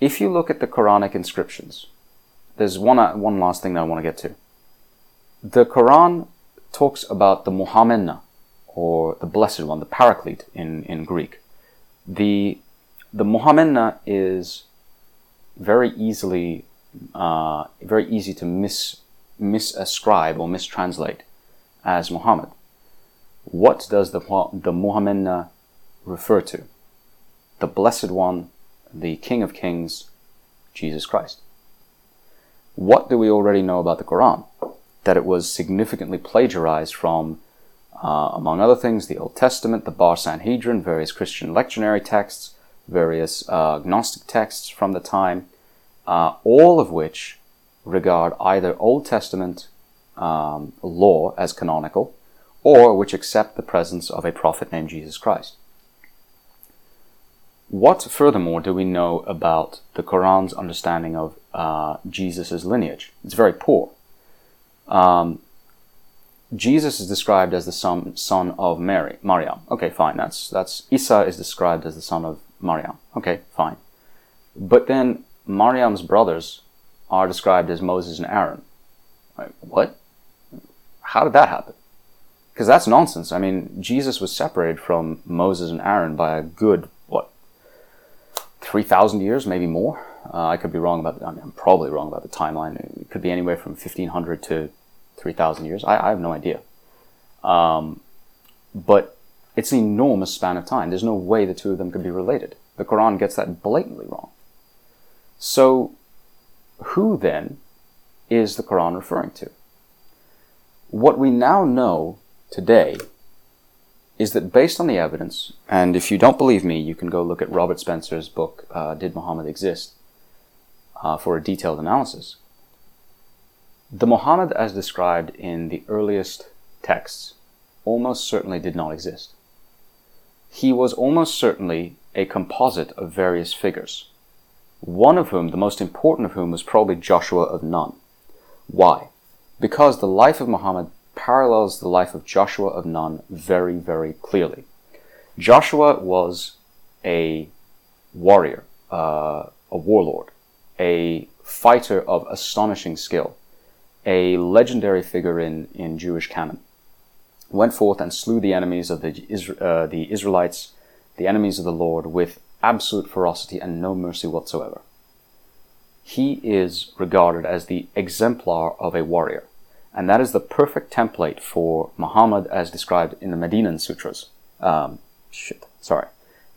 If you look at the Quranic inscriptions, there's one, uh, one last thing that I want to get to the Quran talks about the Muhammadna, or the Blessed One, the Paraclete in, in Greek. The, the Muhammadna is very easily, uh, very easy to mis, misascribe or mistranslate as Muhammad, what does the, the Muhammadna refer to? The Blessed One, the King of Kings, Jesus Christ. What do we already know about the Quran? That it was significantly plagiarized from, uh, among other things, the Old Testament, the Bar Sanhedrin, various Christian lectionary texts, various uh, Gnostic texts from the time, uh, all of which regard either Old Testament um, law as canonical or which accept the presence of a prophet named Jesus Christ. What, furthermore, do we know about the Quran's understanding of uh, Jesus' lineage? It's very poor. Um, Jesus is described as the son, son of Mary, Maryam. Okay, fine. That's that's Isa is described as the son of Maryam. Okay, fine. But then Maryam's brothers are described as Moses and Aaron. Like, what? How did that happen? Because that's nonsense. I mean, Jesus was separated from Moses and Aaron by a good, what, 3,000 years, maybe more? Uh, I could be wrong about, I mean, I'm probably wrong about the timeline. It could be anywhere from 1500 to 3,000 years. I, I, have no idea. Um, but it's an enormous span of time. There's no way the two of them could be related. The Quran gets that blatantly wrong. So, who then is the Quran referring to? What we now know today is that based on the evidence, and if you don't believe me, you can go look at Robert Spencer's book, uh, Did Muhammad Exist, uh, for a detailed analysis. The Muhammad as described in the earliest texts almost certainly did not exist. He was almost certainly a composite of various figures, one of whom, the most important of whom, was probably Joshua of Nun. Why? Because the life of Muhammad parallels the life of Joshua of Nun very, very clearly. Joshua was a warrior, uh, a warlord, a fighter of astonishing skill, a legendary figure in, in Jewish canon. Went forth and slew the enemies of the, uh, the Israelites, the enemies of the Lord, with absolute ferocity and no mercy whatsoever. He is regarded as the exemplar of a warrior. And that is the perfect template for Muhammad as described in the Medinan Sutras. Um, shit, sorry.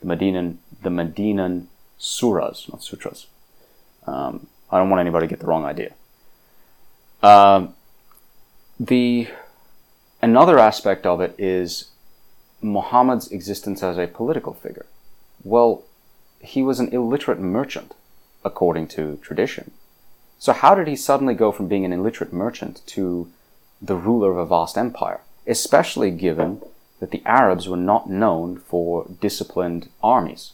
The Medinan, the Medinan Surahs, not Sutras. Um, I don't want anybody to get the wrong idea. Um, the another aspect of it is Muhammad's existence as a political figure. Well, he was an illiterate merchant, according to tradition. So how did he suddenly go from being an illiterate merchant to the ruler of a vast empire, especially given that the Arabs were not known for disciplined armies?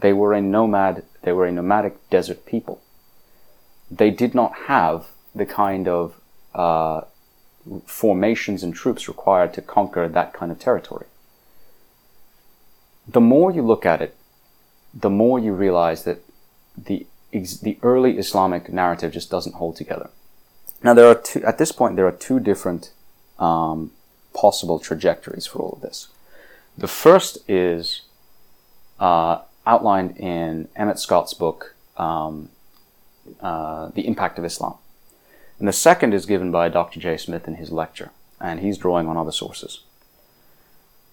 They were a nomad, they were a nomadic desert people. They did not have the kind of uh, formations and troops required to conquer that kind of territory. The more you look at it, the more you realize that the the early Islamic narrative just doesn't hold together. Now, there are two, at this point, there are two different um, possible trajectories for all of this. The first is uh, outlined in Emmet Scott's book, um, uh, The Impact of Islam. And the second is given by Dr. Jay Smith in his lecture, and he's drawing on other sources.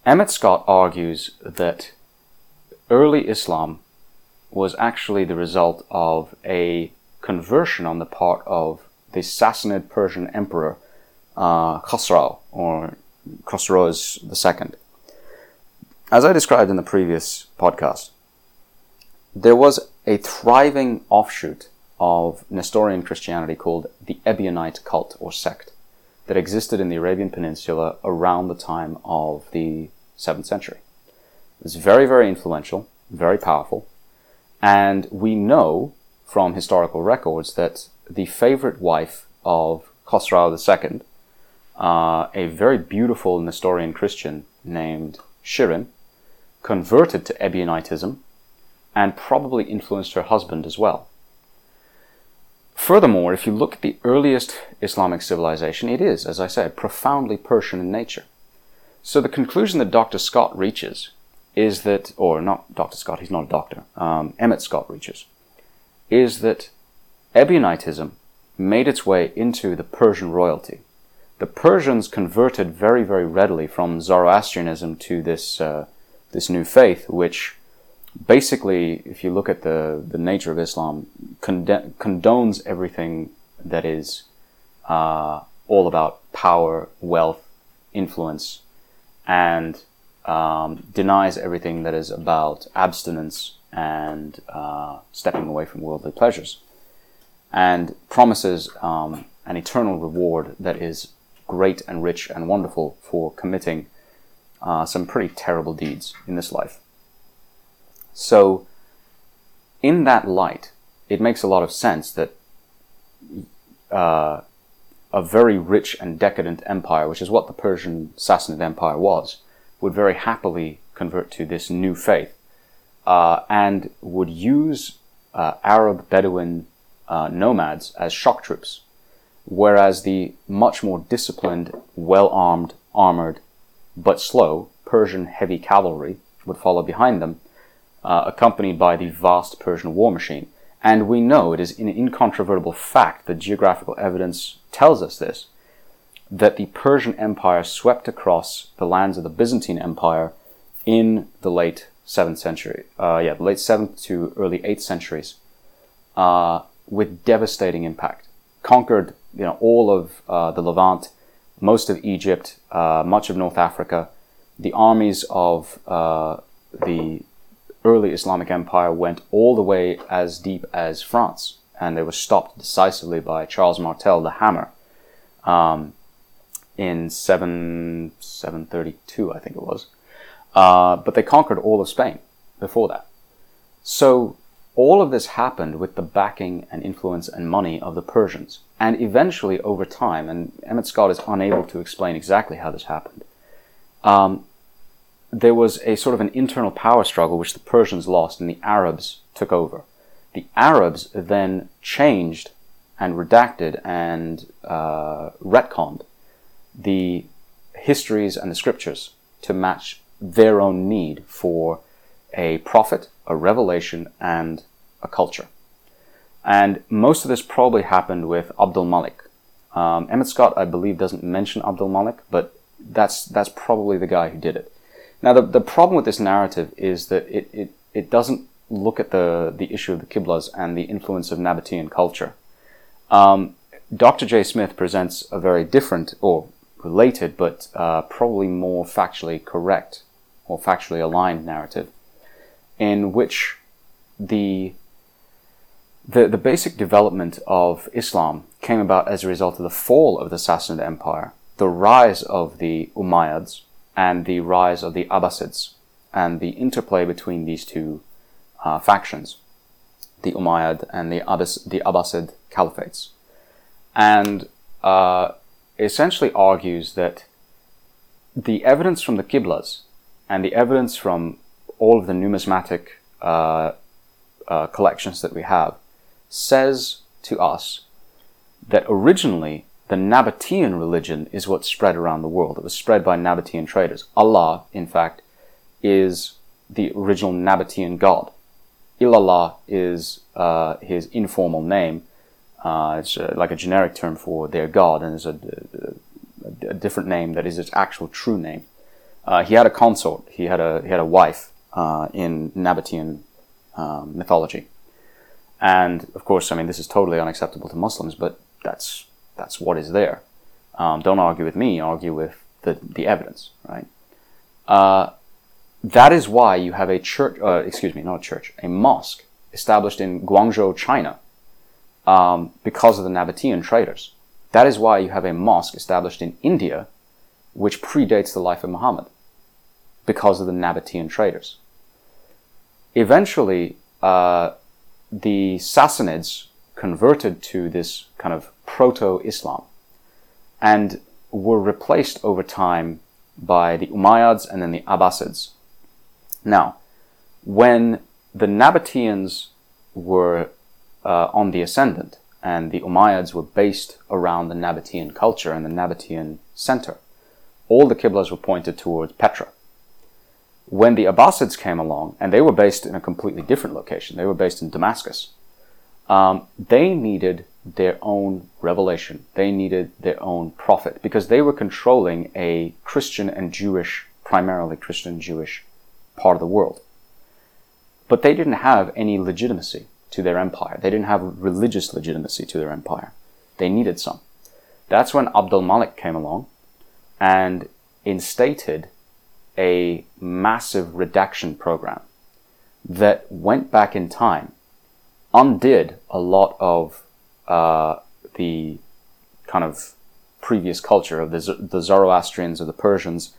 Emmet Scott argues that early Islam was actually the result of a conversion on the part of the Sassanid Persian emperor uh, Khosrau, or Khosroes II. As I described in the previous podcast, there was a thriving offshoot of Nestorian Christianity called the Ebionite cult or sect that existed in the Arabian Peninsula around the time of the 7th century. It was very, very influential, very powerful, and we know from historical records that the favorite wife of Khosrau II, uh, a very beautiful Nestorian Christian named Shirin, converted to Ebionitism and probably influenced her husband as well. Furthermore, if you look at the earliest Islamic civilization, it is, as I said, profoundly Persian in nature. So the conclusion that Dr. Scott reaches is that, or not Dr. Scott, he's not a doctor, um, Emmet Scott reaches, is that Ebionitism made its way into the Persian royalty the Persians converted very, very readily from Zoroastrianism to this uh, this new faith, which basically, if you look at the the nature of Islam, condones everything that is uh, all about power, wealth, influence, and um, denies everything that is about abstinence and uh, stepping away from worldly pleasures, and promises um, an eternal reward that is great and rich and wonderful for committing uh, some pretty terrible deeds in this life. So, in that light, it makes a lot of sense that uh, a very rich and decadent empire, which is what the Persian Sassanid Empire was, would very happily convert to this new faith uh, and would use uh, Arab Bedouin uh, nomads as shock troops, whereas the much more disciplined, well armed, armored, but slow Persian heavy cavalry would follow behind them, uh, accompanied by the vast Persian war machine. And we know it is an incontrovertible fact that geographical evidence tells us this that the Persian Empire swept across the lands of the Byzantine Empire in the late 7th century, uh, yeah, the late 7th to early 8th centuries, uh, with devastating impact. Conquered, you know, all of uh, the Levant, most of Egypt, uh, much of North Africa. The armies of uh, the early Islamic Empire went all the way as deep as France, and they were stopped decisively by Charles Martel, the Hammer, um, in 7, 732, I think it was. Uh, but they conquered all of Spain before that. So all of this happened with the backing and influence and money of the Persians. And eventually, over time, and Emmet Scott is unable to explain exactly how this happened, um, there was a sort of an internal power struggle which the Persians lost and the Arabs took over. The Arabs then changed and redacted and uh, retconned the histories and the scriptures to match their own need for a prophet, a revelation, and a culture. And most of this probably happened with Abdul Malik. Um, Emmet Scott, I believe, doesn't mention Abdul Malik, but that's that's probably the guy who did it. Now, the, the problem with this narrative is that it, it, it doesn't look at the, the issue of the Qiblas and the influence of Nabatean culture. Um, Dr. Jay Smith presents a very different or related, but uh, probably more factually correct or factually aligned narrative, in which the, the the basic development of Islam came about as a result of the fall of the Sassanid Empire, the rise of the Umayyads, and the rise of the Abbasids, and the interplay between these two uh, factions, the Umayyad and the, Abbas, the Abbasid caliphates. And uh, essentially argues that the evidence from the Qiblas and the evidence from all of the numismatic uh, uh, collections that we have says to us that originally the Nabatean religion is what spread around the world. It was spread by Nabatean traders. Allah, in fact, is the original Nabatean god. Ilallah is uh, his informal name, uh, it's uh, like a generic term for their god, and there's a, a, a, different name that is its actual true name. Uh, he had a consort. He had a he had a wife uh, in Nabatean um, mythology, and of course, I mean this is totally unacceptable to Muslims, but that's that's what is there. Um, don't argue with me. Argue with the the evidence, right? Uh, that is why you have a church. Uh, excuse me, not a church, a mosque established in Guangzhou, China um, because of the Nabatean traders. That is why you have a mosque established in India, which predates the life of Muhammad, because of the Nabatean traders. Eventually, uh, the Sassanids converted to this kind of proto-Islam and were replaced over time by the Umayyads and then the Abbasids. Now, when the Nabateans were uh, on the ascendant, and the Umayyads were based around the Nabatean culture and the Nabatean center. All the Qiblas were pointed towards Petra. When the Abbasids came along, and they were based in a completely different location, they were based in Damascus, um, they needed their own revelation. They needed their own prophet because they were controlling a Christian and Jewish, primarily Christian Jewish part of the world. But they didn't have any legitimacy to their empire. They didn't have religious legitimacy to their empire. They needed some. That's when Abdul Malik came along and instated a massive redaction program that went back in time, undid a lot of uh, the kind of previous culture of the, the Zoroastrians or the Persians,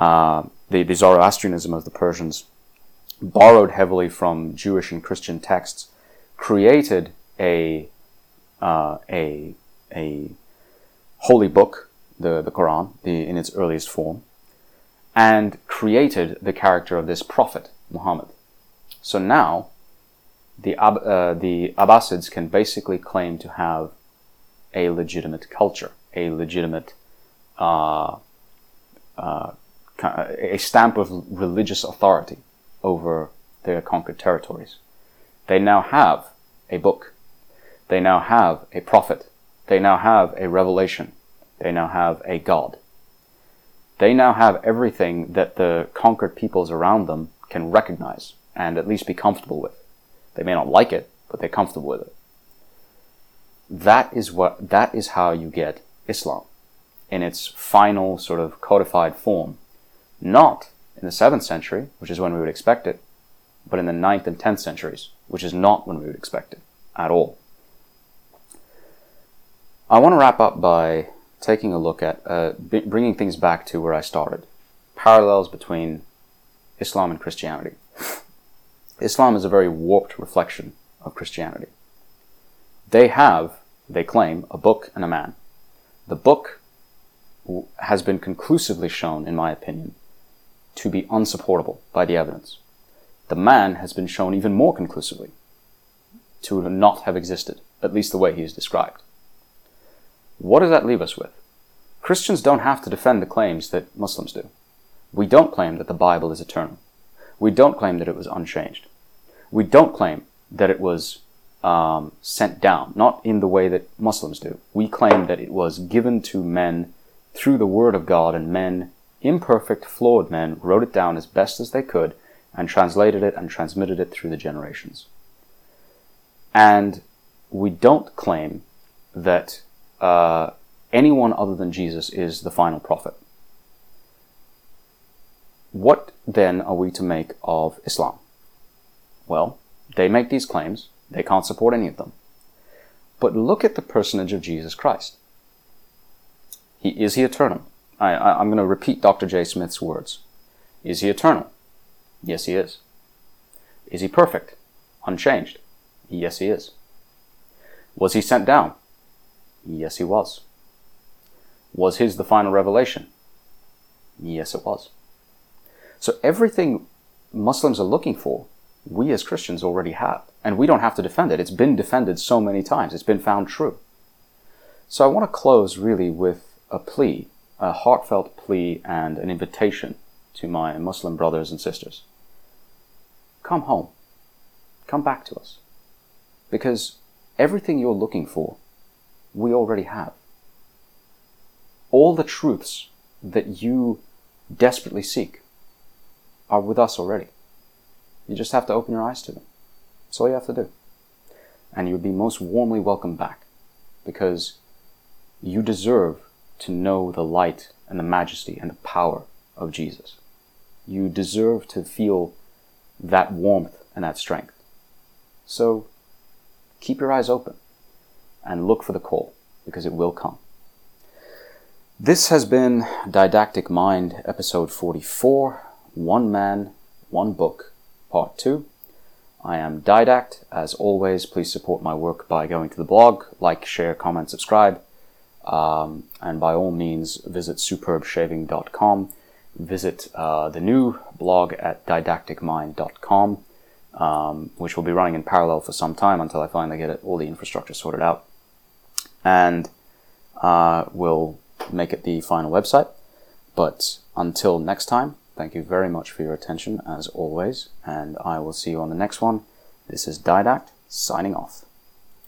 uh, the, the Zoroastrianism of the Persians, borrowed heavily from Jewish and Christian texts, created a uh, a a holy book, the the Quran, the in its earliest form, and created the character of this prophet Muhammad. So now, the uh, the Abbasids can basically claim to have a legitimate culture, a legitimate uh, uh, a stamp of religious authority over their conquered territories. They now have a book. They now have a prophet. They now have a revelation. They now have a God. They now have everything that the conquered peoples around them can recognize and at least be comfortable with. They may not like it, but they're comfortable with it. That is what, that is how you get Islam in its final sort of codified form. Not in the 7th century, which is when we would expect it, but in the 9th and 10th centuries, which is not when we would expect it at all. I want to wrap up by taking a look at uh, b- bringing things back to where I started parallels between Islam and Christianity. Islam is a very warped reflection of Christianity. They have, they claim, a book and a man. The book has been conclusively shown, in my opinion, to be unsupportable by the evidence. The man has been shown even more conclusively to not have existed, at least the way he is described. What does that leave us with? Christians don't have to defend the claims that Muslims do. We don't claim that the Bible is eternal. We don't claim that it was unchanged. We don't claim that it was um, sent down, not in the way that Muslims do. We claim that it was given to men through the Word of God, and men imperfect, flawed men wrote it down as best as they could and translated it and transmitted it through the generations. And we don't claim that uh, anyone other than Jesus is the final prophet. What then are we to make of Islam? Well, they make these claims, they can't support any of them. But look at the personage of Jesus Christ. He, is he eternal? I, I, I'm going to repeat Dr. Jay Smith's words. Is he eternal? Yes, he is. Is he perfect? Unchanged? Yes, he is. Was he sent down? Yes, he was. Was his the final revelation? Yes, it was. So everything Muslims are looking for, we as Christians already have. And we don't have to defend it. It's been defended so many times. It's been found true. So I want to close really with a plea a heartfelt plea and an invitation to my Muslim brothers and sisters. Come home. Come back to us. Because everything you're looking for, we already have. All the truths that you desperately seek are with us already. You just have to open your eyes to them. That's all you have to do. And you would be most warmly welcome back because you deserve to know the light and the majesty and the power of Jesus. You deserve to feel that warmth and that strength. So keep your eyes open and look for the call because it will come. This has been Didactic Mind, episode 44 One Man, One Book, part 2. I am Didact. As always, please support my work by going to the blog, like, share, comment, subscribe. Um, and by all means, visit superbshaving.com. Visit uh, the new blog at didacticmind.com, um, which will be running in parallel for some time until I finally get it, all the infrastructure sorted out. And uh, we'll make it the final website. But until next time, thank you very much for your attention as always, and I will see you on the next one. This is Didact signing off.